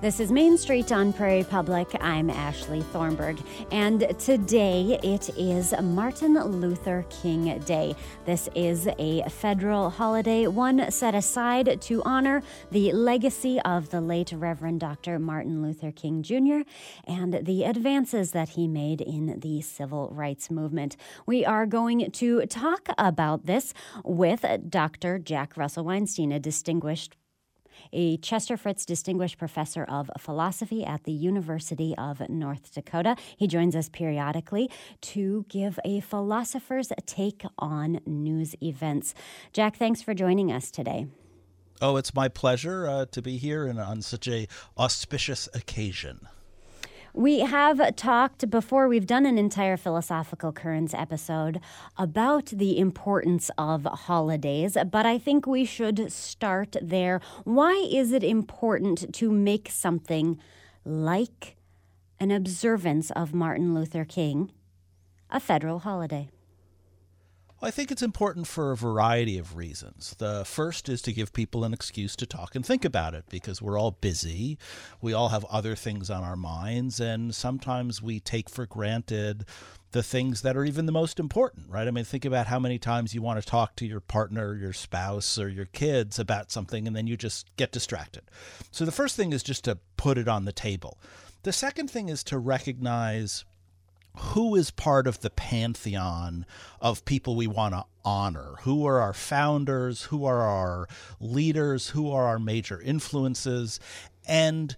This is Main Street on Prairie Public. I'm Ashley Thornberg, and today it is Martin Luther King Day. This is a federal holiday, one set aside to honor the legacy of the late Reverend Dr. Martin Luther King Jr. and the advances that he made in the civil rights movement. We are going to talk about this with Dr. Jack Russell Weinstein, a distinguished a Chester Fritz Distinguished Professor of Philosophy at the University of North Dakota. He joins us periodically to give a philosopher's take on news events. Jack, thanks for joining us today. Oh, it's my pleasure uh, to be here and on such a auspicious occasion. We have talked before, we've done an entire philosophical currents episode about the importance of holidays, but I think we should start there. Why is it important to make something like an observance of Martin Luther King a federal holiday? Well, I think it's important for a variety of reasons. The first is to give people an excuse to talk and think about it because we're all busy. We all have other things on our minds, and sometimes we take for granted the things that are even the most important, right? I mean, think about how many times you want to talk to your partner, your spouse, or your kids about something, and then you just get distracted. So the first thing is just to put it on the table. The second thing is to recognize who is part of the pantheon of people we want to honor? Who are our founders? Who are our leaders? Who are our major influences? And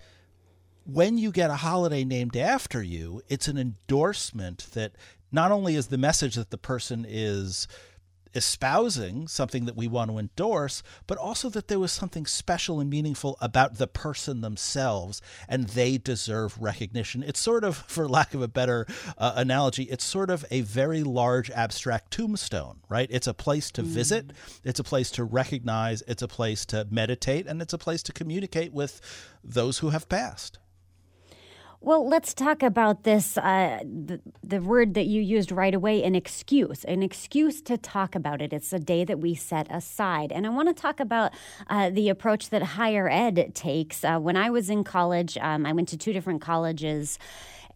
when you get a holiday named after you, it's an endorsement that not only is the message that the person is espousing something that we want to endorse, but also that there was something special and meaningful about the person themselves and they deserve recognition. It's sort of, for lack of a better uh, analogy, it's sort of a very large abstract tombstone, right? It's a place to mm. visit, it's a place to recognize, it's a place to meditate, and it's a place to communicate with those who have passed. Well, let's talk about this uh, the, the word that you used right away an excuse, an excuse to talk about it. It's a day that we set aside. And I want to talk about uh, the approach that higher ed takes. Uh, when I was in college, um, I went to two different colleges,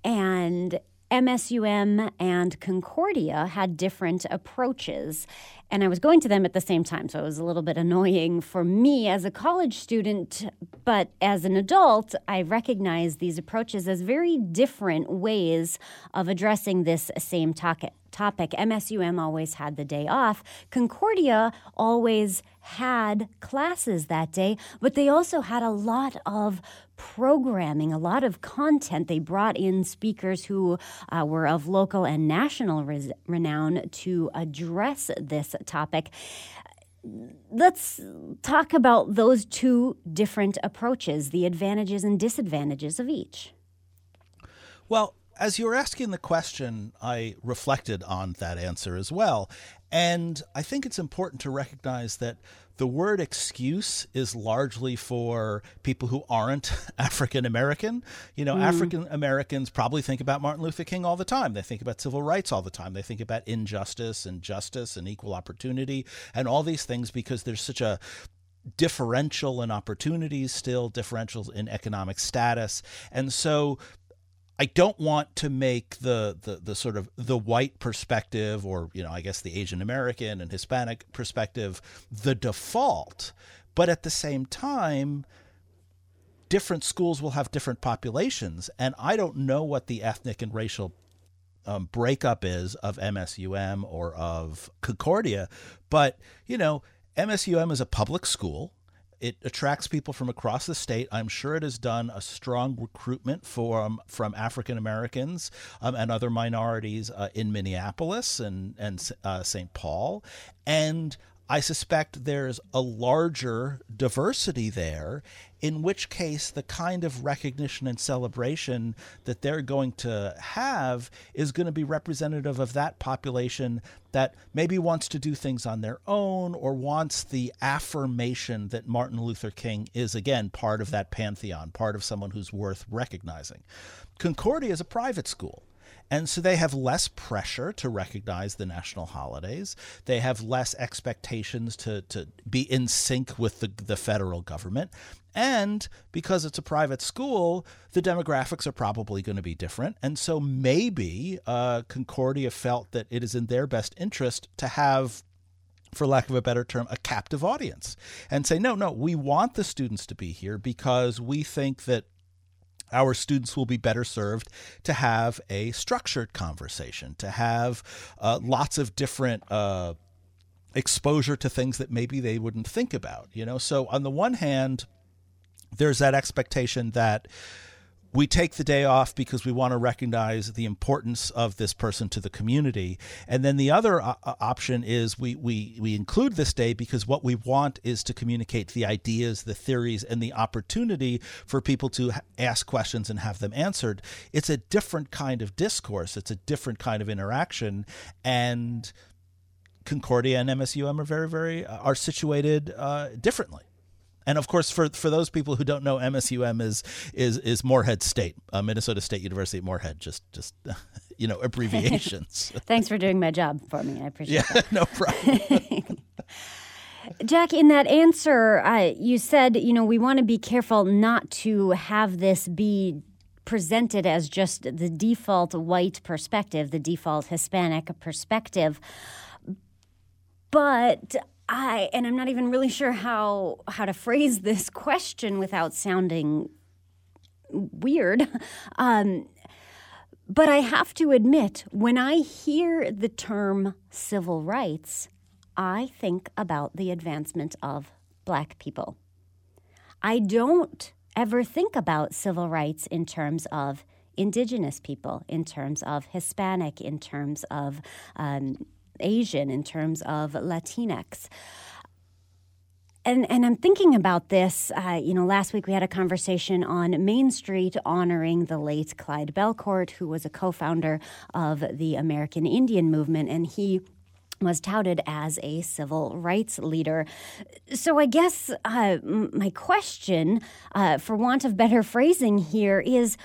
and MSUM and Concordia had different approaches, and I was going to them at the same time, so it was a little bit annoying for me as a college student. But as an adult, I recognize these approaches as very different ways of addressing this same topic topic. MSUM always had the day off. Concordia always had classes that day, but they also had a lot of programming, a lot of content. They brought in speakers who uh, were of local and national res- renown to address this topic let's talk about those two different approaches, the advantages and disadvantages of each. Well, as you were asking the question, I reflected on that answer as well. And I think it's important to recognize that the word excuse is largely for people who aren't African American. You know, mm. African Americans probably think about Martin Luther King all the time. They think about civil rights all the time. They think about injustice and justice and equal opportunity and all these things because there's such a differential in opportunities still, differentials in economic status. And so I don't want to make the, the the sort of the white perspective or you know I guess the Asian American and Hispanic perspective the default, but at the same time different schools will have different populations and I don't know what the ethnic and racial um, breakup is of MSUM or of Concordia, but you know MSUM is a public school it attracts people from across the state. I'm sure it has done a strong recruitment from from African Americans um, and other minorities uh, in Minneapolis and and uh, St. Paul, and I suspect there's a larger diversity there, in which case the kind of recognition and celebration that they're going to have is going to be representative of that population that maybe wants to do things on their own or wants the affirmation that Martin Luther King is, again, part of that pantheon, part of someone who's worth recognizing. Concordia is a private school. And so they have less pressure to recognize the national holidays. They have less expectations to, to be in sync with the, the federal government. And because it's a private school, the demographics are probably going to be different. And so maybe uh, Concordia felt that it is in their best interest to have for lack of a better term, a captive audience and say, no, no, we want the students to be here because we think that our students will be better served to have a structured conversation, to have uh, lots of different uh, exposure to things that maybe they wouldn't think about. You know, so on the one hand, there's that expectation that we take the day off because we want to recognize the importance of this person to the community. And then the other uh, uh, option is we, we, we include this day because what we want is to communicate the ideas, the theories, and the opportunity for people to ask questions and have them answered. It's a different kind of discourse, it's a different kind of interaction. And Concordia and MSUM are very, very, uh, are situated uh, differently. And of course, for for those people who don't know, MSUM is is is Moorhead State, uh, Minnesota State University at Moorhead. Just just you know abbreviations. Thanks for doing my job for me. I appreciate yeah, that. no problem. Jack, in that answer, uh, you said, you know, we want to be careful not to have this be presented as just the default white perspective, the default Hispanic perspective. But I and I'm not even really sure how how to phrase this question without sounding weird. Um, but I have to admit, when I hear the term civil rights, I think about the advancement of black people. I don't ever think about civil rights in terms of indigenous people, in terms of Hispanic, in terms of um, Asian, in terms of Latinx. And, and I'm thinking about this. Uh, you know, last week we had a conversation on Main Street honoring the late Clyde Bellecourt, who was a co founder of the American Indian movement, and he was touted as a civil rights leader. So, I guess uh, my question, uh, for want of better phrasing here, is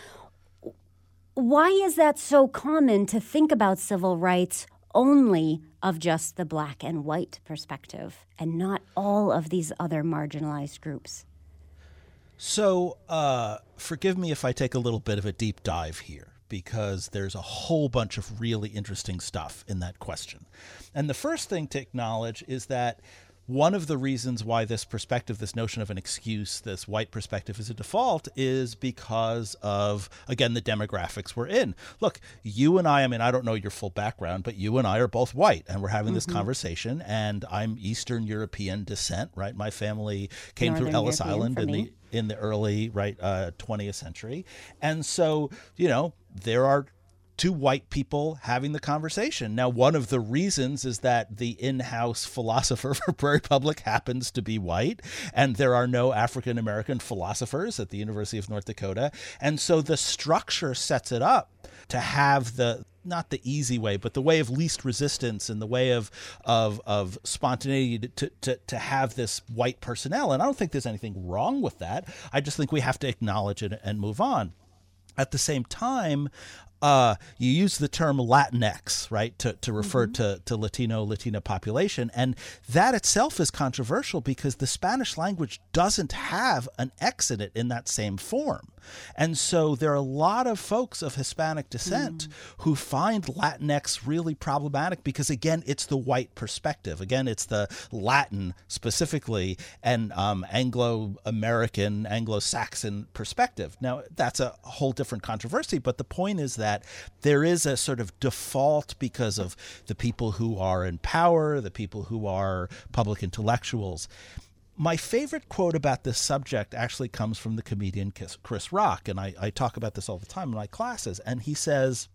why is that so common to think about civil rights only of just the black and white perspective and not all of these other marginalized groups. So, uh, forgive me if I take a little bit of a deep dive here because there's a whole bunch of really interesting stuff in that question. And the first thing to acknowledge is that one of the reasons why this perspective, this notion of an excuse, this white perspective is a default is because of, again, the demographics we're in. Look, you and I, I mean, I don't know your full background, but you and I are both white and we're having mm-hmm. this conversation. And I'm Eastern European descent, right? My family came Northern through Ellis European Island in the in the early right uh, 20th century. And so, you know, there are two white people having the conversation. Now, one of the reasons is that the in house philosopher for Prairie Public happens to be white, and there are no African American philosophers at the University of North Dakota. And so the structure sets it up to have the not the easy way, but the way of least resistance and the way of of of spontaneity to, to to have this white personnel. And I don't think there's anything wrong with that. I just think we have to acknowledge it and move on. At the same time, uh, you use the term Latinx, right, to, to refer mm-hmm. to, to Latino, Latina population. And that itself is controversial because the Spanish language doesn't have an X in it in that same form. And so there are a lot of folks of Hispanic descent mm. who find Latinx really problematic because, again, it's the white perspective. Again, it's the Latin specifically and um, Anglo American, Anglo Saxon perspective. Now, that's a whole different controversy, but the point is that there is a sort of default because of the people who are in power, the people who are public intellectuals my favorite quote about this subject actually comes from the comedian Chris Rock, and I, I, talk about this all the time in my classes. And he says,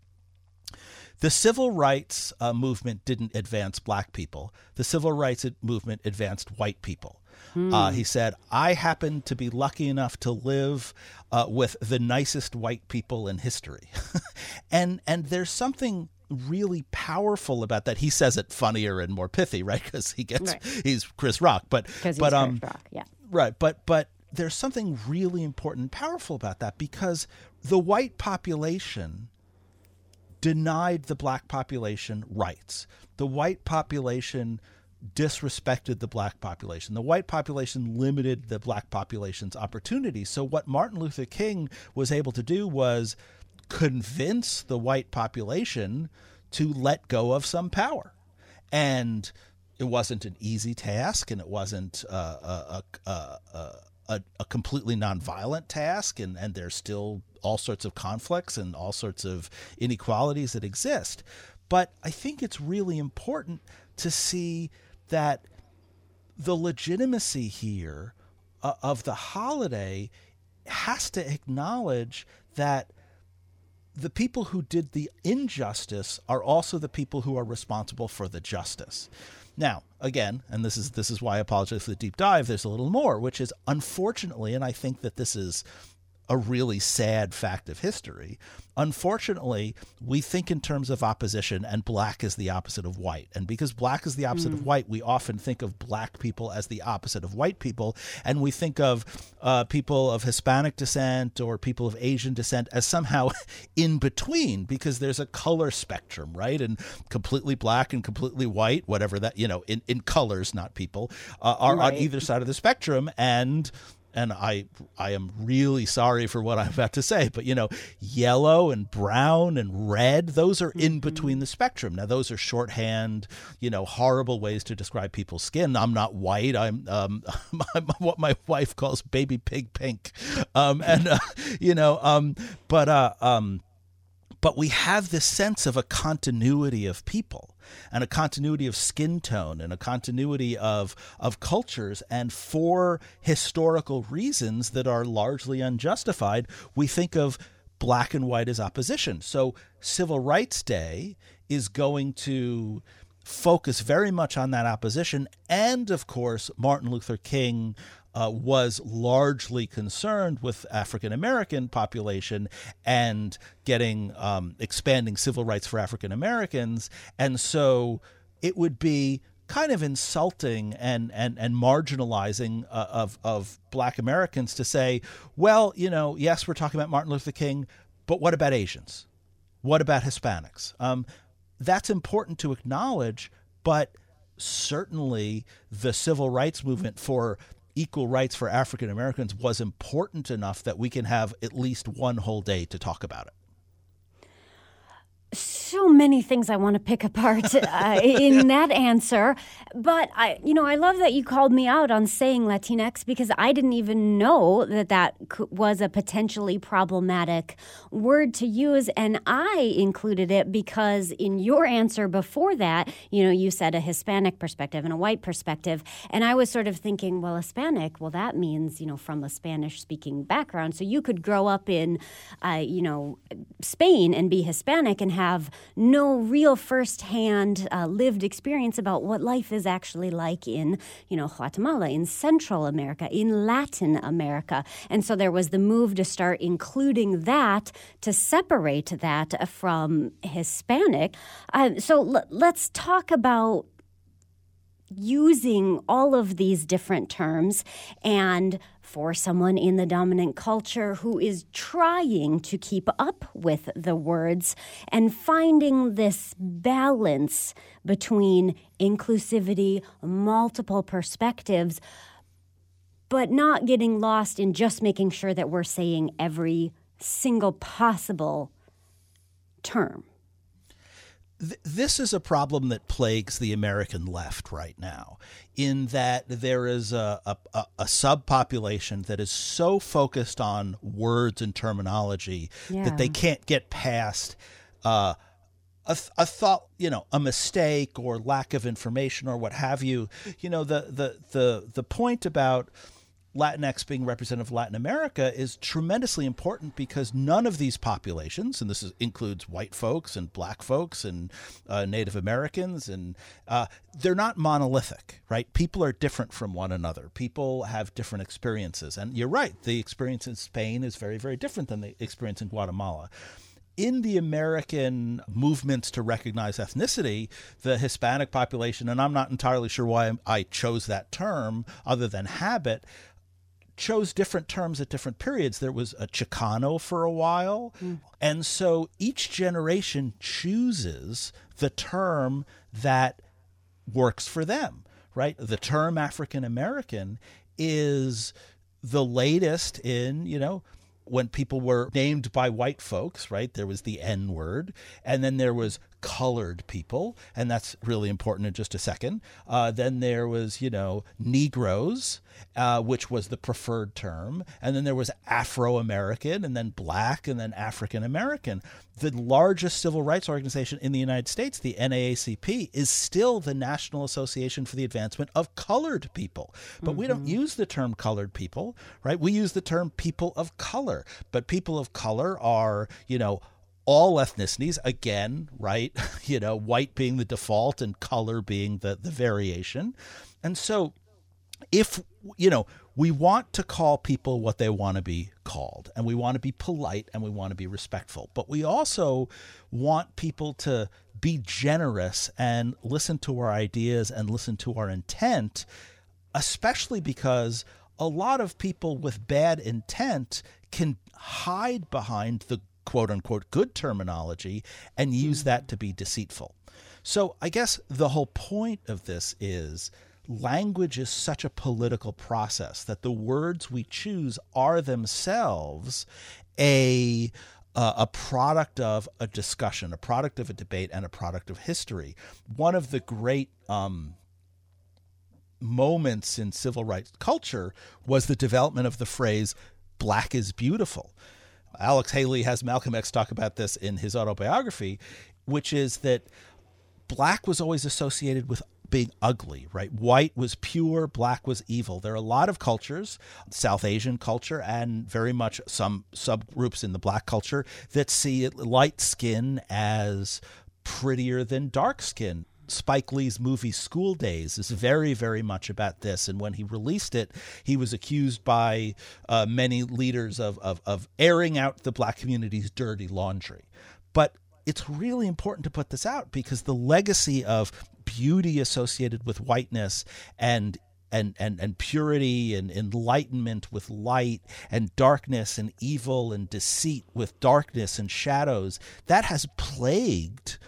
the civil rights uh, movement didn't advance black people. The civil rights movement advanced white people. Hmm. Uh, he said, I happen to be lucky enough to live uh, with the nicest white people in history. and, and there's something really powerful about that. He says it funnier and more pithy, right? Because he gets right. he's Chris Rock, but but um, Rock, yeah, right. But but there's something really important and powerful about that because the white population denied the black population rights. The white population disrespected the black population. The white population limited the black population's opportunities. So, what Martin Luther King was able to do was convince the white population to let go of some power. And it wasn't an easy task, and it wasn't uh, a, a, a, a, completely nonviolent task, and, and there's still all sorts of conflicts and all sorts of inequalities that exist. But I think it's really important to see that the legitimacy here uh, of the holiday has to acknowledge that the people who did the injustice are also the people who are responsible for the justice. Now, again, and this is this is why I apologize for the deep dive. There's a little more, which is unfortunately, and I think that this is a really sad fact of history. Unfortunately, we think in terms of opposition, and black is the opposite of white. And because black is the opposite mm. of white, we often think of black people as the opposite of white people. And we think of uh, people of Hispanic descent or people of Asian descent as somehow in between because there's a color spectrum, right? And completely black and completely white, whatever that, you know, in, in colors, not people, uh, are right. on either side of the spectrum. And and I I am really sorry for what I'm about to say, but you know, yellow and brown and red, those are in mm-hmm. between the spectrum. Now those are shorthand, you know, horrible ways to describe people's skin. I'm not white. I'm um I'm what my wife calls baby pig pink. Um and uh, you know, um but uh um but we have this sense of a continuity of people and a continuity of skin tone and a continuity of of cultures. And for historical reasons that are largely unjustified we think of black and white as opposition. So civil rights day is going to focus very much on that opposition. And of course Martin Luther King uh, was largely concerned with African American population and getting um, expanding civil rights for African Americans, and so it would be kind of insulting and and and marginalizing uh, of of Black Americans to say, well, you know, yes, we're talking about Martin Luther King, but what about Asians? What about Hispanics? Um, that's important to acknowledge, but certainly the civil rights movement for equal rights for African Americans was important enough that we can have at least one whole day to talk about it so many things I want to pick apart uh, in that answer. But I, you know, I love that you called me out on saying Latinx because I didn't even know that that was a potentially problematic word to use, and I included it because in your answer before that, you know, you said a Hispanic perspective and a white perspective, and I was sort of thinking, well, Hispanic, well, that means you know from a Spanish-speaking background, so you could grow up in, uh, you know, Spain and be Hispanic and have no real firsthand uh, lived experience about what life is actually like in, you know, Guatemala, in Central America, in Latin America. And so there was the move to start including that to separate that from Hispanic. Uh, so l- let's talk about using all of these different terms. And for someone in the dominant culture who is trying to keep up with the words and finding this balance between inclusivity, multiple perspectives, but not getting lost in just making sure that we're saying every single possible term this is a problem that plagues the American left right now, in that there is a, a, a subpopulation that is so focused on words and terminology yeah. that they can't get past uh, a, a thought, you know, a mistake or lack of information or what have you. You know, the the the the point about Latinx being representative of Latin America is tremendously important because none of these populations, and this is, includes white folks and black folks and uh, Native Americans, and uh, they're not monolithic, right? People are different from one another. People have different experiences, and you're right. The experience in Spain is very, very different than the experience in Guatemala in the American movements to recognize ethnicity, the Hispanic population, and I'm not entirely sure why I chose that term other than habit, chose different terms at different periods. There was a Chicano for a while. Mm. And so each generation chooses the term that works for them, right? The term African American is the latest in, you know, when people were named by white folks, right? There was the N word, and then there was colored people, and that's really important in just a second. Uh, then there was, you know, Negroes, uh, which was the preferred term, and then there was Afro American, and then Black, and then African American. The largest civil rights organization in the United States, the NAACP, is still the National Association for the Advancement of Colored People. But mm-hmm. we don't mm-hmm. use the term colored people, right? We use the term people of color. But people of color are, you know, all ethnicities again right you know white being the default and color being the the variation. And so if you know we want to call people what they want to be called and we want to be polite and we want to be respectful but we also want people to be generous and listen to our ideas and listen to our intent especially because a lot of people with bad intent can hide behind the quote unquote good terminology and use that to be deceitful. So I guess the whole point of this is language is such a political process that the words we choose are themselves a a product of a discussion, a product of a debate, and a product of history. One of the great um, moments in civil rights culture was the development of the phrase "black is beautiful." Alex Haley has Malcolm X talk about this in his autobiography, which is that black was always associated with being ugly, right? White was pure, black was evil. There are a lot of cultures, South Asian culture, and very much some subgroups in the black culture that see light skin as prettier than dark skin. Spike Lee's movie School Daze is very, very much about this. And when he released it, he was accused by uh, many leaders of, of, of airing out the black community's dirty laundry. But it's really important to put this out because the legacy of beauty associated with whiteness and and, and, and purity and enlightenment with light and darkness and evil and deceit with darkness and shadows that has plagued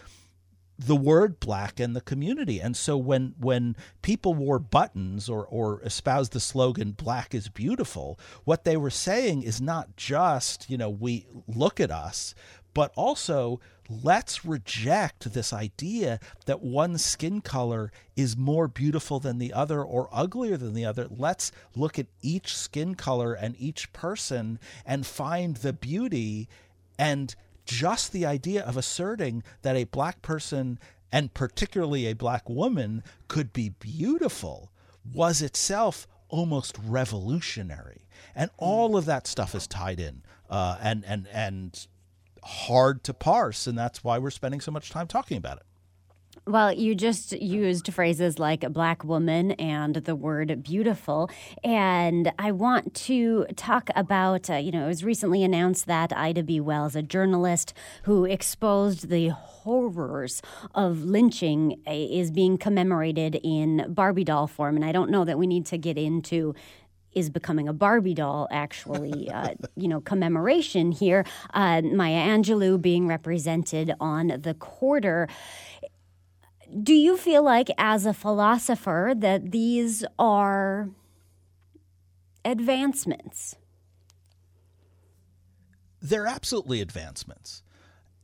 the word black in the community. And so when when people wore buttons or or espoused the slogan black is beautiful, what they were saying is not just, you know, we look at us, but also let's reject this idea that one skin color is more beautiful than the other or uglier than the other. Let's look at each skin color and each person and find the beauty and just the idea of asserting that a black person and particularly a black woman could be beautiful was itself almost revolutionary. And all of that stuff is tied in uh, and and and hard to parse and that's why we're spending so much time talking about it well, you just used phrases like black woman and the word beautiful. And I want to talk about, uh, you know, it was recently announced that Ida B. Wells, a journalist who exposed the horrors of lynching, uh, is being commemorated in Barbie doll form. And I don't know that we need to get into is becoming a Barbie doll, actually, uh, you know, commemoration here. Uh, Maya Angelou being represented on the quarter do you feel like, as a philosopher, that these are advancements? They're absolutely advancements.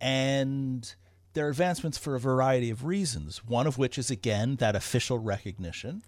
And they're advancements for a variety of reasons, one of which is, again, that official recognition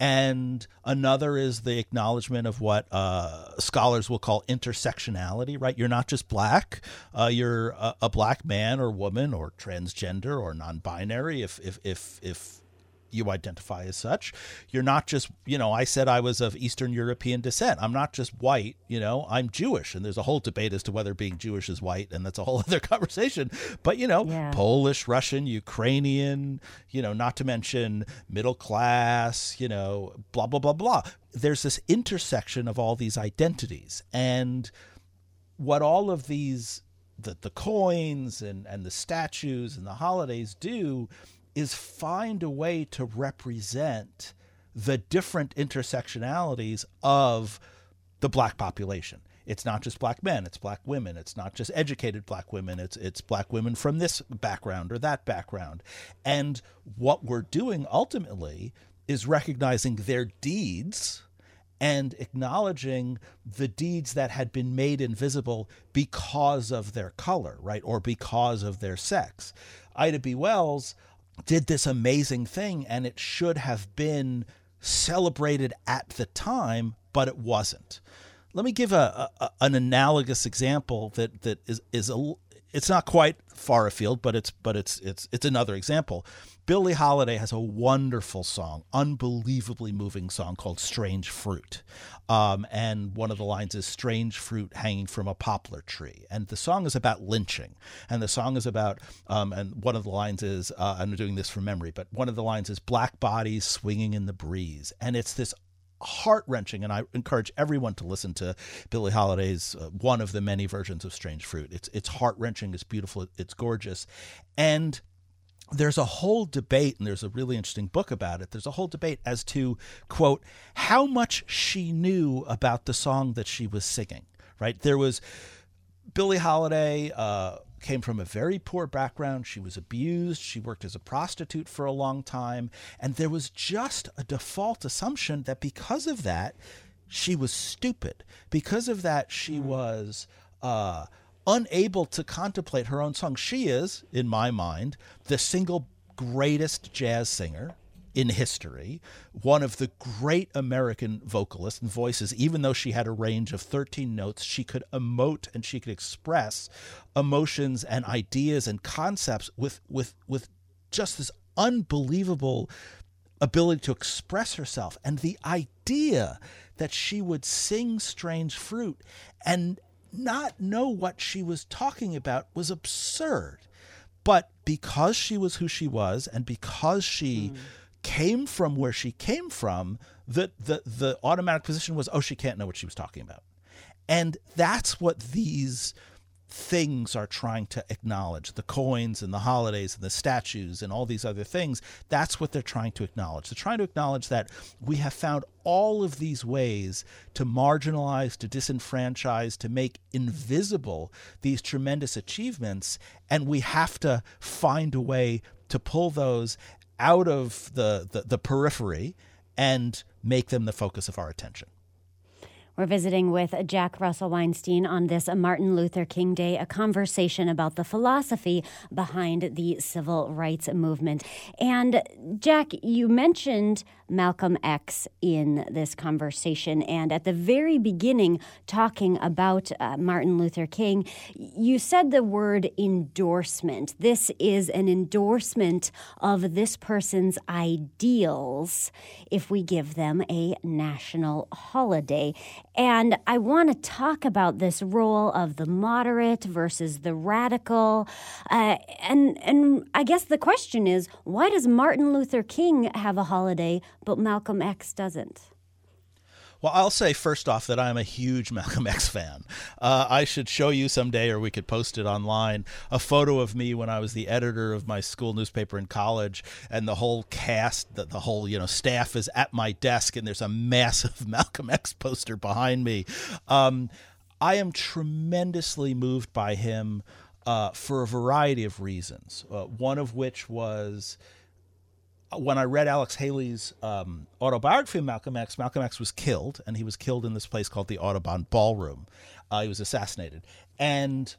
and another is the acknowledgement of what uh, scholars will call intersectionality. Right, you're not just black; uh, you're a, a, black man or woman or transgender or non-binary. If if if if you identify as such. You're not just, you know, I said I was of Eastern European descent. I'm not just white, you know, I'm Jewish. And there's a whole debate as to whether being Jewish is white, and that's a whole other conversation. But, you know, yeah. Polish, Russian, Ukrainian, you know, not to mention middle class, you know, blah, blah, blah, blah. There's this intersection of all these identities. And what all of these the, the coins and, and the statues and the holidays do is find a way to represent the different intersectionalities of the black population. It's not just black men, it's black women. It's not just educated black women, it's it's black women from this background or that background. And what we're doing ultimately is recognizing their deeds and acknowledging the deeds that had been made invisible because of their color, right? Or because of their sex. Ida B. Wells did this amazing thing and it should have been celebrated at the time, but it wasn't. Let me give a, a an analogous example that that is is a it's not quite far afield, but it's but it's it's it's another example. Billie Holiday has a wonderful song, unbelievably moving song called "Strange Fruit," um, and one of the lines is "Strange fruit hanging from a poplar tree," and the song is about lynching, and the song is about um, and one of the lines is uh, I'm doing this from memory, but one of the lines is "black bodies swinging in the breeze," and it's this heart wrenching, and I encourage everyone to listen to Billie Holiday's uh, one of the many versions of Strange Fruit. It's it's heart wrenching, it's beautiful, it's gorgeous, and there's a whole debate, and there's a really interesting book about it. There's a whole debate as to quote how much she knew about the song that she was singing. Right there was Billie Holiday. Uh, came from a very poor background. She was abused. She worked as a prostitute for a long time. And there was just a default assumption that because of that, she was stupid. Because of that, she mm. was uh, unable to contemplate her own song. She is, in my mind, the single greatest jazz singer in history, one of the great American vocalists and voices. Even though she had a range of 13 notes, she could emote and she could express emotions and ideas and concepts with with with just this unbelievable ability to express herself. And the idea that she would sing Strange Fruit and not know what she was talking about was absurd. But because she was who she was and because she mm came from where she came from, the, the, the automatic position was, oh, she can't know what she was talking about. And that's what these things are trying to acknowledge the coins and the holidays and the statues and all these other things. That's what they're trying to acknowledge. They're trying to acknowledge that we have found all of these ways to marginalize, to disenfranchise, to make invisible these tremendous achievements. And we have to find a way to pull those out of the, the, the periphery and make them the focus of our attention. We're visiting with Jack Russell Weinstein on this Martin Luther King Day, a conversation about the philosophy behind the civil rights movement. And Jack, you mentioned Malcolm X in this conversation. And at the very beginning, talking about uh, Martin Luther King, you said the word endorsement. This is an endorsement of this person's ideals if we give them a national holiday. And I want to talk about this role of the moderate versus the radical. Uh, and, and I guess the question is why does Martin Luther King have a holiday, but Malcolm X doesn't? Well, I'll say first off that I'm a huge Malcolm X fan. Uh, I should show you someday, or we could post it online, a photo of me when I was the editor of my school newspaper in college, and the whole cast, the, the whole you know staff is at my desk, and there's a massive Malcolm X poster behind me. Um, I am tremendously moved by him uh, for a variety of reasons. Uh, one of which was when I read Alex Haley's um, autobiography of Malcolm X, Malcolm X was killed, and he was killed in this place called the Audubon Ballroom. Uh, he was assassinated. And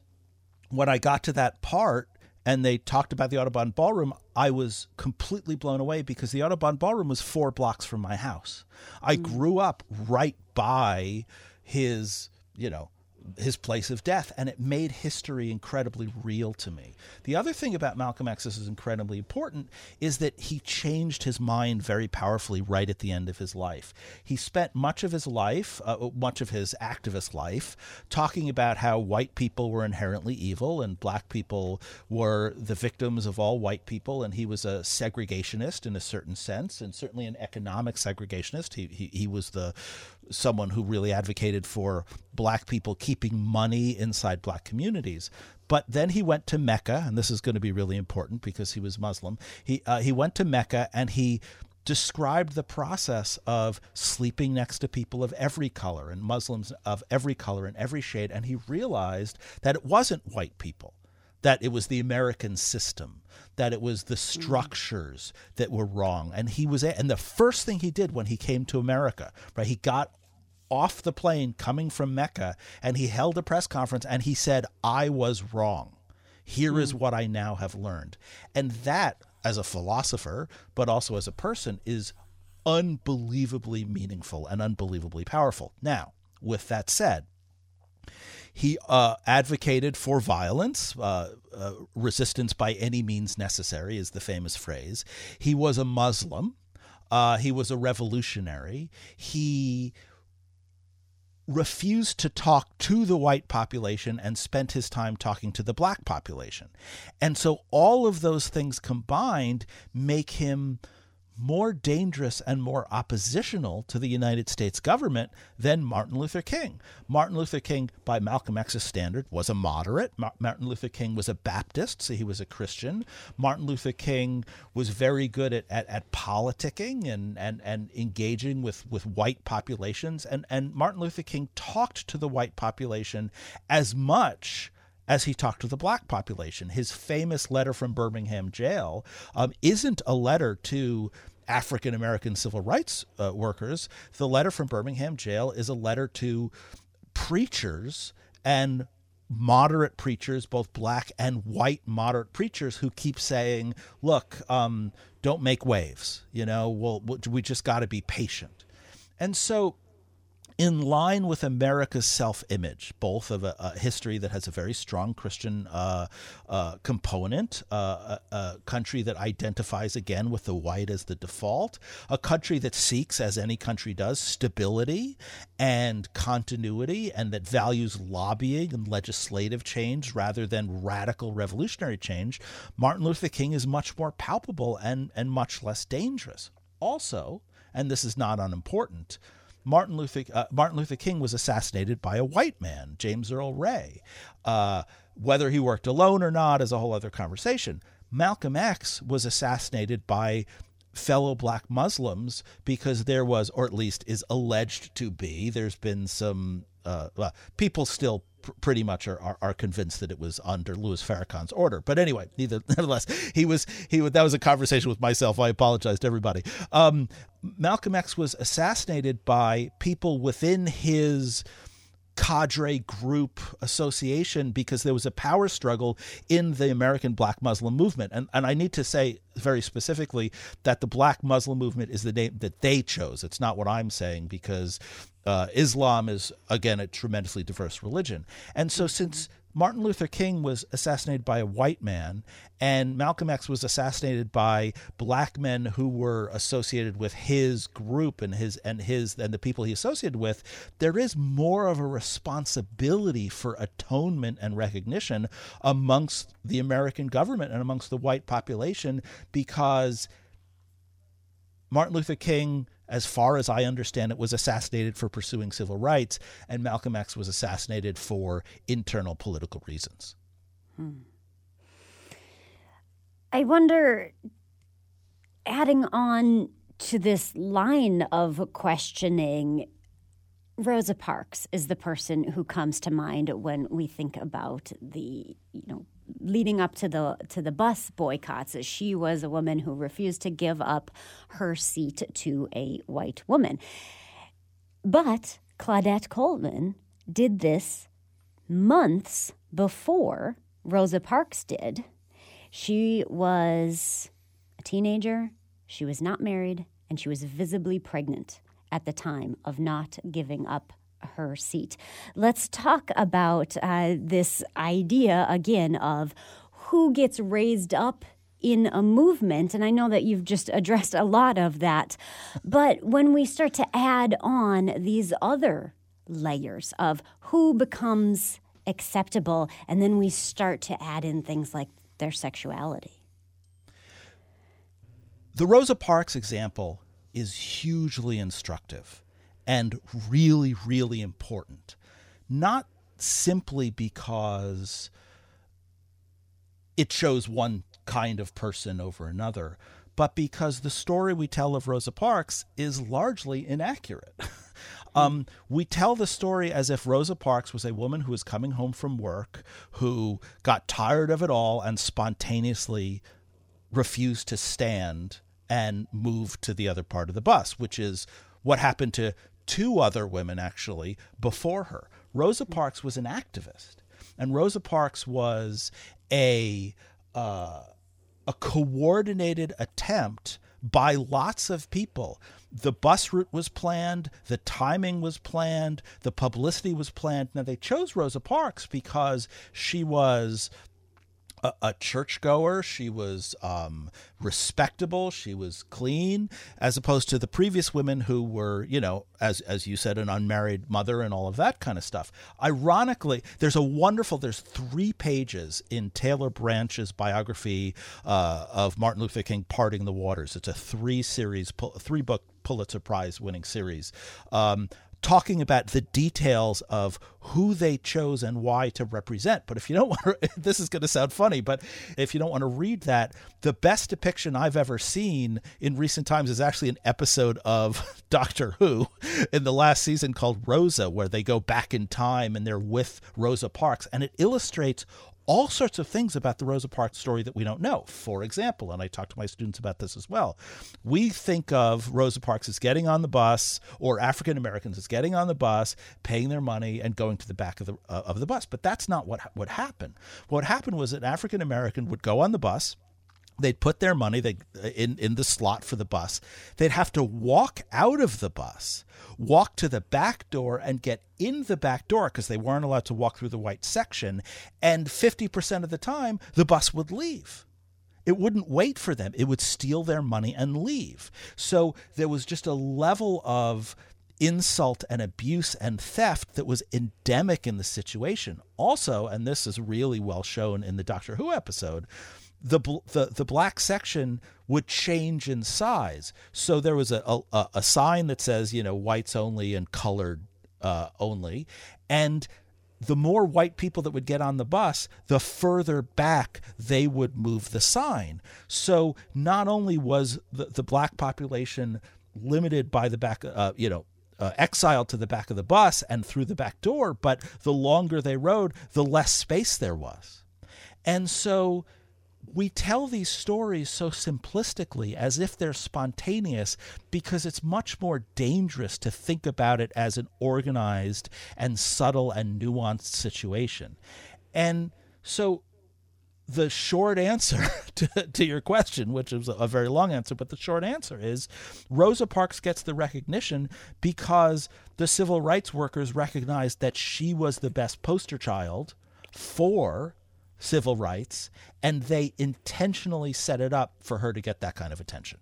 when I got to that part, and they talked about the Audubon Ballroom, I was completely blown away because the Audubon Ballroom was four blocks from my house. I mm. grew up right by his, you know, his place of death, and it made history incredibly real to me. The other thing about Malcolm X is incredibly important is that he changed his mind very powerfully right at the end of his life. He spent much of his life, uh, much of his activist life, talking about how white people were inherently evil and black people were the victims of all white people, and he was a segregationist in a certain sense, and certainly an economic segregationist. He he, he was the someone who really advocated for black people keeping money inside black communities. But then he went to Mecca, and this is going to be really important because he was Muslim. He uh, he went to Mecca and he described the process of sleeping next to people of every color and Muslims of every color and every shade. And he realized that it wasn't white people, that it was the American system, that it was the structures that were wrong. And he was, and the first thing he did when he came to America, right, he got off the plane coming from Mecca and he held a press conference and he said, I was wrong. Here is what I now have learned. And that as a philosopher, but also as a person, is unbelievably meaningful and unbelievably powerful. Now, with that said, he uh, advocated for violence. Uh, uh, resistance by any means necessary is the famous phrase. He was a Muslim. Uh, he was a revolutionary. He refused to talk to the white population and spent his time talking to the black population. And so all of those things combined make him more dangerous and more oppositional to the United States government than Martin Luther King. Martin Luther King, by Malcolm X's standard, was a moderate. Martin Luther King was a Baptist, so he was a Christian. Martin Luther King was very good at, at, at politicking and, and, and engaging with, with white populations. And, and Martin Luther King talked to the white population as much as he talked to the black population. His famous letter from Birmingham jail um, isn't a letter to African American civil rights uh, workers. The letter from Birmingham jail is a letter to preachers and moderate preachers, both black and white moderate preachers, who keep saying, "Look, um, don't make waves. You know, we'll, we just got to be patient." And so in line with America's self image, both of a, a, history that has a very strong Christian uh, uh, component, uh, a, a, country that identifies again with the white as the default, a country that seeks, as any country does, stability and continuity, and that values lobbying and legislative change rather than radical revolutionary change. Martin Luther King is much more palpable and, and much less dangerous. Also, and this is not unimportant, Martin Luther uh, Martin Luther King was assassinated by a white man, James Earl Ray. Uh, whether he worked alone or not is a whole other conversation. Malcolm X was assassinated by fellow black Muslims because there was, or at least is alleged to be, there's been some uh, well, people still pr- pretty much are, are, are, convinced that it was under Louis Farrakhan's order. But anyway, neither, nevertheless, he was he that was a conversation with myself. I apologize to everybody. Um, Malcolm X was assassinated by people within his cadre group association because there was a power struggle in the American black Muslim movement. And, and I need to say very specifically that the black Muslim movement is the name that they chose. It's not what I'm saying because uh, Islam is, again, a tremendously diverse religion. And so since Martin Luther King was assassinated by a white man, and Malcolm X was assassinated by black men who were associated with his group and his and his and the people he associated with. There is more of a responsibility for atonement and recognition amongst the American government and amongst the white population because Martin Luther King as far as I understand it, was assassinated for pursuing civil rights, and Malcolm X was assassinated for internal political reasons. Hmm. I wonder, adding on to this line of questioning, Rosa Parks is the person who comes to mind when we think about the, you know, leading up to the to the bus boycotts she was a woman who refused to give up her seat to a white woman. But Claudette Coleman did this months before Rosa Parks did. She was a teenager, she was not married, and she was visibly pregnant at the time of not giving up her seat. Let's talk about uh, this idea again of who gets raised up in a movement. And I know that you've just addressed a lot of that. But when we start to add on these other layers of who becomes acceptable, and then we start to add in things like their sexuality. The Rosa Parks example is hugely instructive and really, really important. Not simply because it shows one kind of person over another, but because the story we tell of Rosa Parks is largely inaccurate. Um, we tell the story as if Rosa Parks was a woman who was coming home from work, who got tired of it all and spontaneously refused to stand and move to the other part of the bus, which is what happened to two other women actually before her. Rosa Parks was an activist, and Rosa Parks was a uh, a coordinated attempt by lots of people. The bus route was planned, the timing was planned, the publicity was planned. Now, they chose Rosa Parks because she was a, a churchgoer. She was um, respectable. She was clean, as opposed to the previous women who were, you know, as as you said, an unmarried mother and all of that kind of stuff. Ironically, there's a wonderful. There's three pages in Taylor Branch's biography uh, of Martin Luther King, "Parting the Waters." It's a three series, three book Pulitzer Prize winning series. Um, talking about the details of who they chose and why to represent. But if you don't want to, this is going to sound funny, but if you don't want to read that, the best depiction I've ever seen in recent times is actually an episode of Doctor Who in the last season called Rosa, where they go back in time and they're with Rosa Parks. And it illustrates all sorts of things about the Rosa Parks story that we don't know. For example, and I talk to my students about this as well, we think of Rosa Parks as getting on the bus, or African Americans as getting on the bus, paying their money, and going to the back of the uh, of the bus. But that's not what what happened. What happened was an African American would go on the bus they'd put their money they, in in the slot for the bus. They'd have to walk out of the bus, walk to the back door, and get in the back door because they weren't allowed to walk through the white section. And fifty percent of the time, the bus would leave. It wouldn't wait for them. It would steal their money and leave. So there was just a level of insult and abuse and theft that was endemic in the situation. Also, and this is really well shown in the Doctor Who episode, the the the black section would change in size. So there was a a, a sign that says you know whites only and colored uh, only, and the more white people that would get on the bus, the further back they would move the sign. So not only was the, the black population limited by the back, uh, you know, uh, exiled to the back of the bus and through the back door, but the longer they rode, the less space there was. And so we tell these stories so simplistically as if they're spontaneous because it's much more dangerous to think about it as an organized and subtle and nuanced situation. And so the short answer to, to, your question, which is a very long answer, but the short answer is Rosa Parks gets the recognition because the civil rights workers recognized that she was the best poster child for civil rights, and they intentionally set it up for her to get that kind of attention.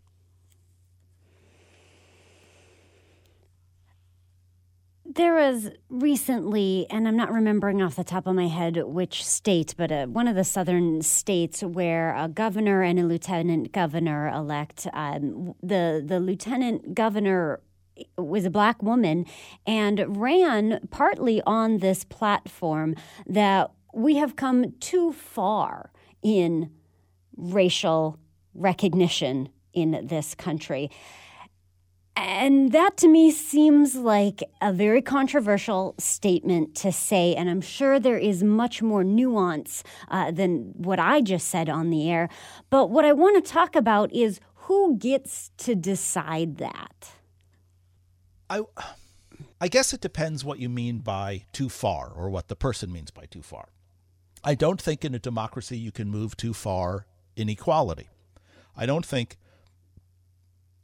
There was recently, and I'm not remembering off the top of my head which state, but uh, one of the southern states where a governor and a lieutenant governor elect, um, the the lieutenant governor was a black woman and ran partly on this platform that we have come too far in racial recognition in this country. And that to me seems like a very controversial statement to say. And I'm sure there is much more nuance uh, than what I just said on the air. But what I want to talk about is who gets to decide that? I. I guess it depends what you mean by too far or what the person means by too far. I don't think in a democracy you can move too far in equality. I don't think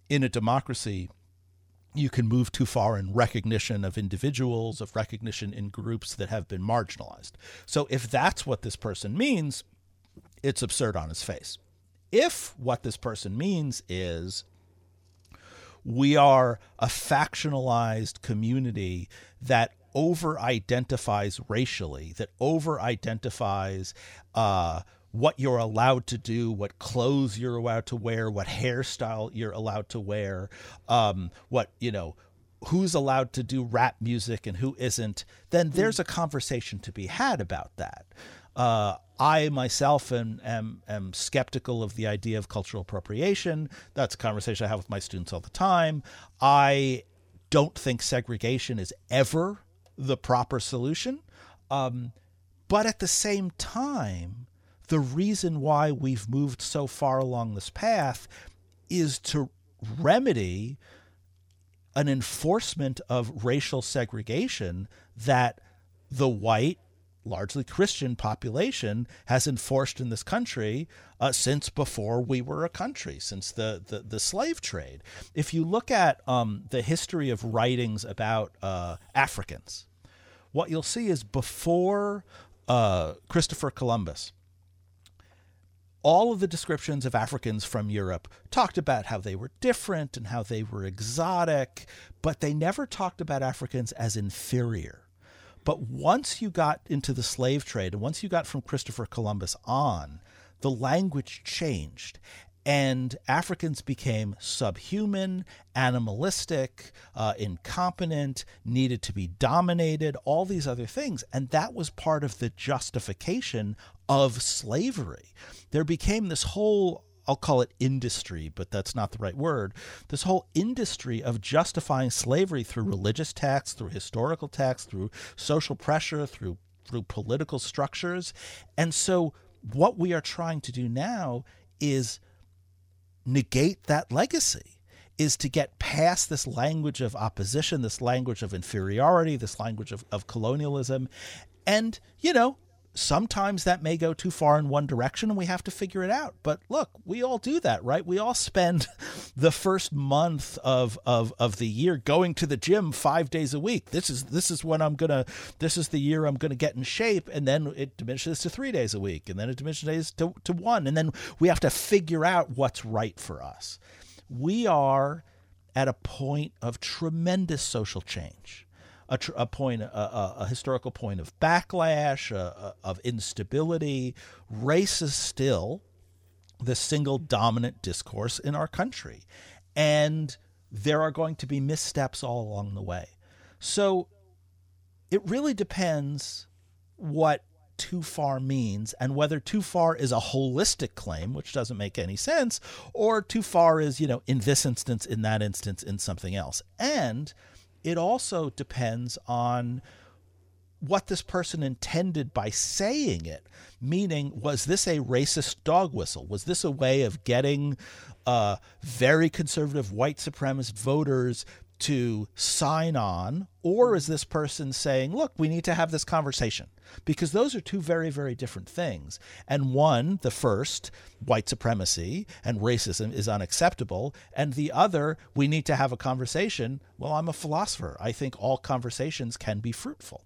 in a democracy you can move too far in recognition of individuals, of recognition in groups that have been marginalized. So if that's what this person means, it's absurd on its face. If what this person means is we are a factionalized community that over identifies racially, that over identifies uh, what you're allowed to do, what clothes you're allowed to wear, what hairstyle you're allowed to wear, um, what, you know, who's allowed to do rap music and who isn't, then there's a conversation to be had about that. Uh, I myself am, am, am skeptical of the idea of cultural appropriation. That's a conversation I have with my students all the time. I don't think segregation is ever the proper solution. Um, but at the same time, the reason why we've moved so far along this path is to remedy an enforcement of racial segregation that the white largely Christian population has enforced in this country uh, since before we were a country, since the, the, the slave trade. If you look at um, the history of writings about uh, Africans, what you'll see is before uh, Christopher Columbus, all of the descriptions of Africans from Europe talked about how they were different and how they were exotic, but they never talked about Africans as inferior. But once you got into the slave trade, and once you got from Christopher Columbus on, the language changed. And Africans became subhuman, animalistic, uh, incompetent, needed to be dominated, all these other things. And that was part of the justification of slavery. There became this whole I'll call it industry, but that's not the right word. This whole industry of justifying slavery through religious texts, through historical texts, through social pressure, through through political structures. And so what we are trying to do now is negate that legacy is to get past this language of opposition, this language of inferiority, this language of, of colonialism, and, you know, sometimes that may go too far in one direction and we have to figure it out. But look, we all do that, right? We all spend the first month of, of, of the year going to the gym five days a week. This is this is when I'm gonna this is the year I'm gonna get in shape, and then it diminishes to three days a week, and then it diminishes to, to one, and then we have to figure out what's right for us. We are at a point of tremendous social change a, tr- a point, a, a, a, historical point of backlash, of instability. Race is still the single dominant discourse in our country, and there are going to be missteps all along the way. So it really depends what too far means and whether too far is a holistic claim which doesn't make any sense or too far is you know in this instance in that instance in something else and it also depends on what this person intended by saying it. Meaning, was this a racist dog whistle? Was this a way of getting uh, very conservative white supremacist voters to sign on? Or is this person saying, look, we need to have this conversation? Because those are two very, very different things. And one, the first, white supremacy and racism is unacceptable. And the other, we need to have a conversation. Well, I'm a philosopher. I think all conversations can be fruitful.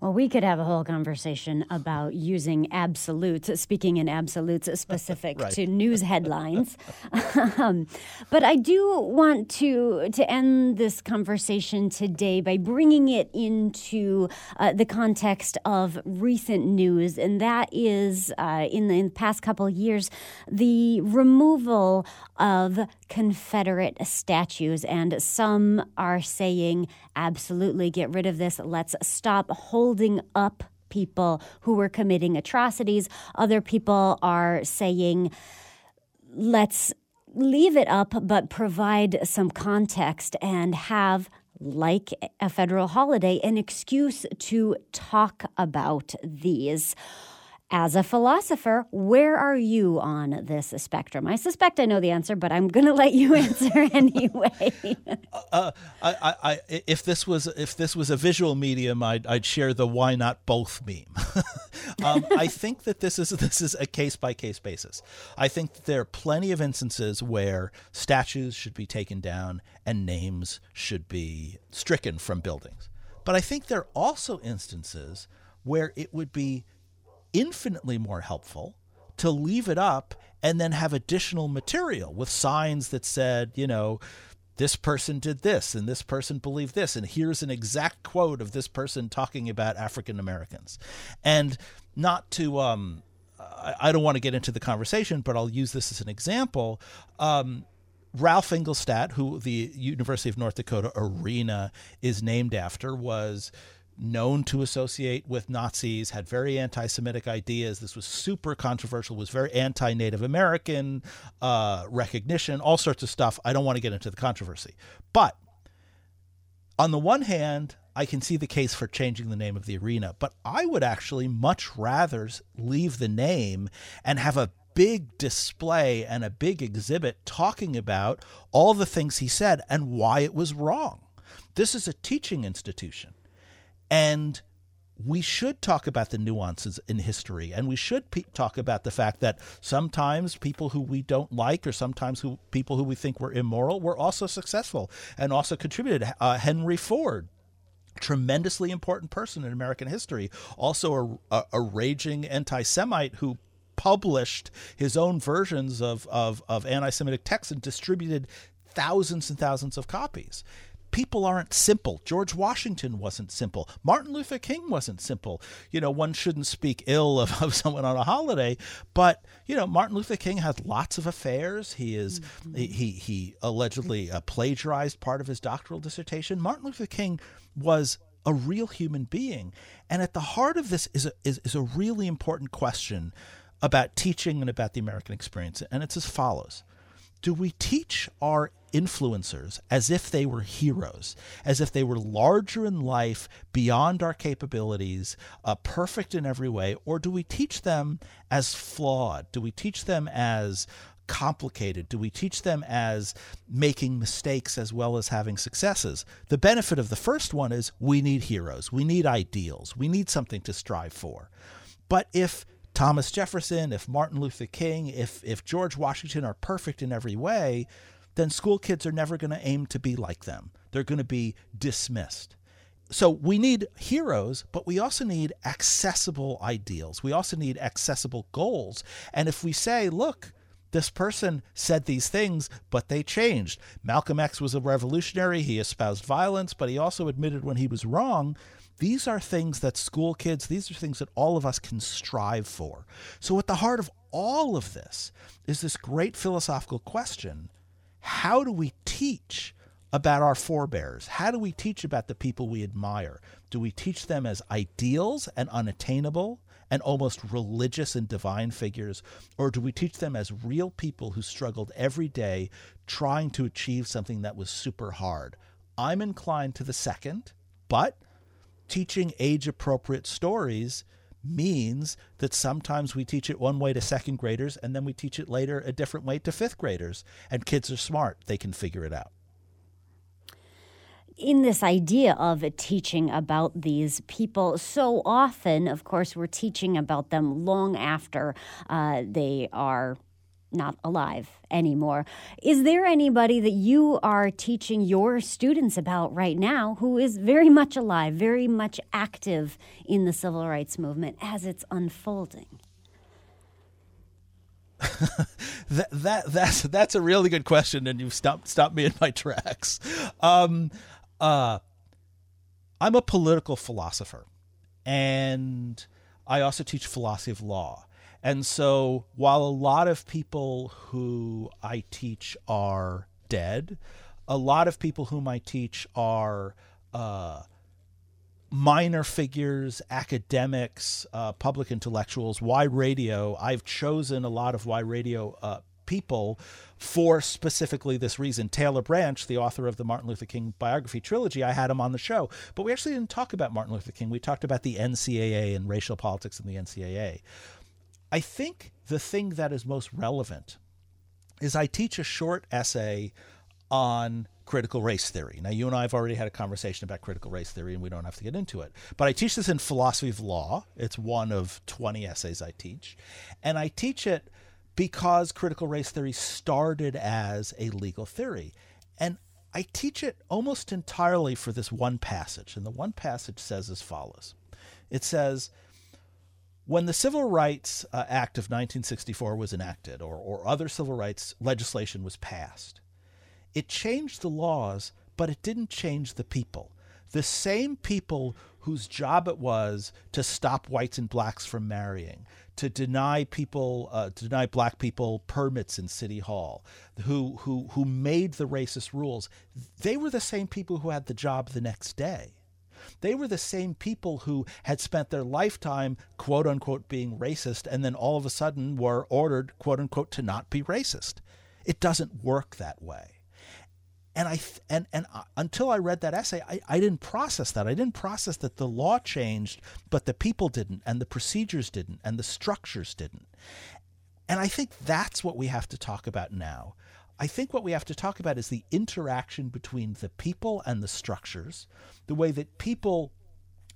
Well, we could have a whole conversation about using absolutes, speaking in absolutes specific right. to news headlines. um, but I do want to to end this conversation today by bringing it into uh, the context of recent news, and that is uh, in, the, in the past couple of years the removal of Confederate statues, and some are saying absolutely get rid of this. Let's stop holding up people who were committing atrocities. Other people are saying, let's leave it up, but provide some context and have like a federal holiday, an excuse to talk about these. As a philosopher, where are you on this spectrum? I suspect I know the answer, but I'm going to let you answer anyway. uh, I, I, if this was if this was a visual medium, I'd, I'd share the "why not both" meme. um, I think that this is this is a case by case basis. I think that there are plenty of instances where statues should be taken down and names should be stricken from buildings. But I think there are also instances where it would be infinitely more helpful to leave it up and then have additional material with signs that said, you know, this person did this and this person believed this and here's an exact quote of this person talking about African Americans. And not to um I, don't want to get into the conversation, but I'll use this as an example. Um, Ralph Engelstad, who the University of North Dakota arena is named after, was known to associate with Nazis, had very anti Semitic ideas. This was super controversial, was very anti Native American uh, recognition, all sorts of stuff. I don't want to get into the controversy. But on the one hand, I can see the case for changing the name of the arena, but I would actually much rather leave the name and have a big display and a big exhibit talking about all the things he said and why it was wrong. This is a teaching institution. And we should talk about the nuances in history and we should pe- talk about the fact that sometimes people who we don't like or sometimes who people who we think were immoral were also successful and also contributed. Uh, henry ford tremendously important person in american history also a, a, a raging anti-semite who published his own versions of, of, of anti-semitic texts and distributed thousands and thousands of copies people aren't simple. George Washington wasn't simple. Martin Luther King wasn't simple. You know, one shouldn't speak ill of, of someone on a holiday, but you know, Martin Luther King had lots of affairs. He is mm-hmm. he he allegedly uh, plagiarized part of his doctoral dissertation. Martin Luther King was a real human being, and at the heart of this is a is, is a really important question about teaching and about the American experience, and it's as follows: Do we teach our influencers as if they were heroes, as if they were larger in life, beyond our capabilities, uh, perfect in every way? Or do we teach them as flawed? Do we teach them as complicated? Do we teach them as making mistakes as well as having successes? The benefit of the first one is we need heroes, we need ideals, we need something to strive for. But if Thomas Jefferson, if Martin Luther King, if if George Washington are perfect in every way, then school kids are never going to aim to be like them. They're going to be dismissed. So we need heroes, but we also need accessible ideals. We also need accessible goals. And if we say, look, this person said these things, but they changed. Malcolm X was a revolutionary. He espoused violence, but he also admitted when he was wrong. These are things that school kids, these are things that all of us can strive for. So, at the heart of all of this is this great philosophical question how do we teach about our forebears? How do we teach about the people we admire? Do we teach them as ideals and unattainable and almost religious and divine figures? Or do we teach them as real people who struggled every day trying to achieve something that was super hard? I'm inclined to the second, but teaching age appropriate stories means that sometimes we teach it one way to second graders and then we teach it later a different way to fifth graders. And kids are smart, they can figure it out. In this idea of teaching about these people, so often, of course, we're teaching about them long after uh, they are not alive anymore. Is there anybody that you are teaching your students about right now who is very much alive, very much active in the civil rights movement as it's unfolding? that, that that's that's a really good question, and you've stopped stopped me in my tracks. Um, uh, I'm a political philosopher, and I also teach philosophy of law. And so while a lot of people who I teach are dead, a lot of people whom I teach are uh, minor figures, academics, uh, public intellectuals, Why Radio. I've chosen a lot of why Radio uh, people for specifically this reason. Taylor Branch, the author of the Martin Luther King biography trilogy, I had him on the show. But we actually didn't talk about Martin Luther King. We talked about the NCAA and racial politics in the NCAA. I think the thing that is most relevant is I teach a short essay on critical race theory. Now, you and I have already had a conversation about critical race theory, and we don't have to get into it. But I teach this in philosophy of law. It's one of 20 essays I teach. And I teach it because critical race theory started as a legal theory. And I teach it almost entirely for this one passage. And the one passage says as follows It says, when the Civil Rights uh, Act of 1964 was enacted, or, or other civil rights legislation was passed, it changed the laws, but it didn't change the people. The same people whose job it was to stop whites and blacks from marrying, to deny people, uh, to deny black people permits in City Hall, who who who made the racist rules, they were the same people who had the job the next day. They were the same people who had spent their lifetime, quote unquote, being racist and then all of a sudden were ordered, quote unquote, to not be racist. It doesn't work that way. And I and and until I read that essay, I, I didn't process that. I didn't process that the law changed, but the people didn't, and the procedures didn't, and the structures didn't. And I think that's what we have to talk about now. I think what we have to talk about is the interaction between the people and the structures, the way that people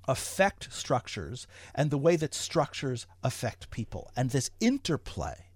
affect structures, and the way that structures affect people, and this interplay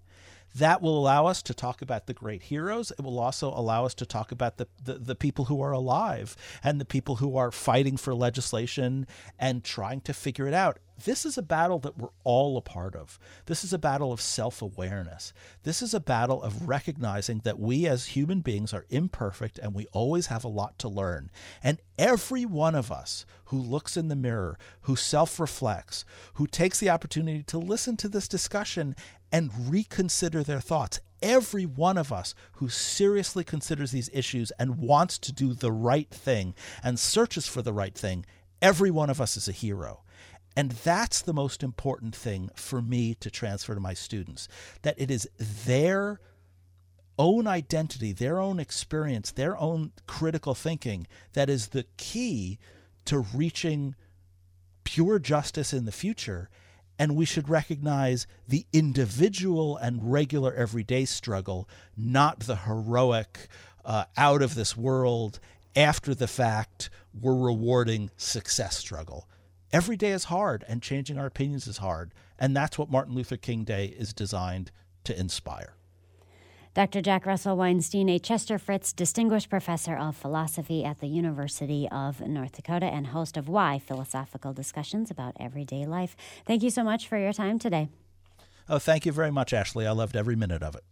that will allow us to talk about the great heroes. It will also allow us to talk about the, the, the, people who are alive and the people who are fighting for legislation and trying to figure it out. This is a battle that we're all a part of. This is a battle of self awareness. This is a battle of recognizing that we as human beings are imperfect and we always have a lot to learn. And every one of us who looks in the mirror, who self reflects, who takes the opportunity to listen to this discussion and reconsider their thoughts. Every one of us who seriously considers these issues and wants to do the right thing and searches for the right thing, every one of us is a hero. And that's the most important thing for me to transfer to my students that it is their own identity, their own experience, their own critical thinking that is the key to reaching pure justice in the future and we should recognize the individual and regular everyday struggle, not the heroic, uh, out of this world, after the fact, we're rewarding success struggle. Every day is hard, and changing our opinions is hard. And that's what Martin Luther King Day is designed to inspire. Dr. Jack Russell Weinstein, a Chester Fritz Distinguished Professor of Philosophy at the University of North Dakota and host of Why Philosophical Discussions about Everyday Life. Thank you so much for your time today. Oh, thank you very much, Ashley. I loved every minute of it.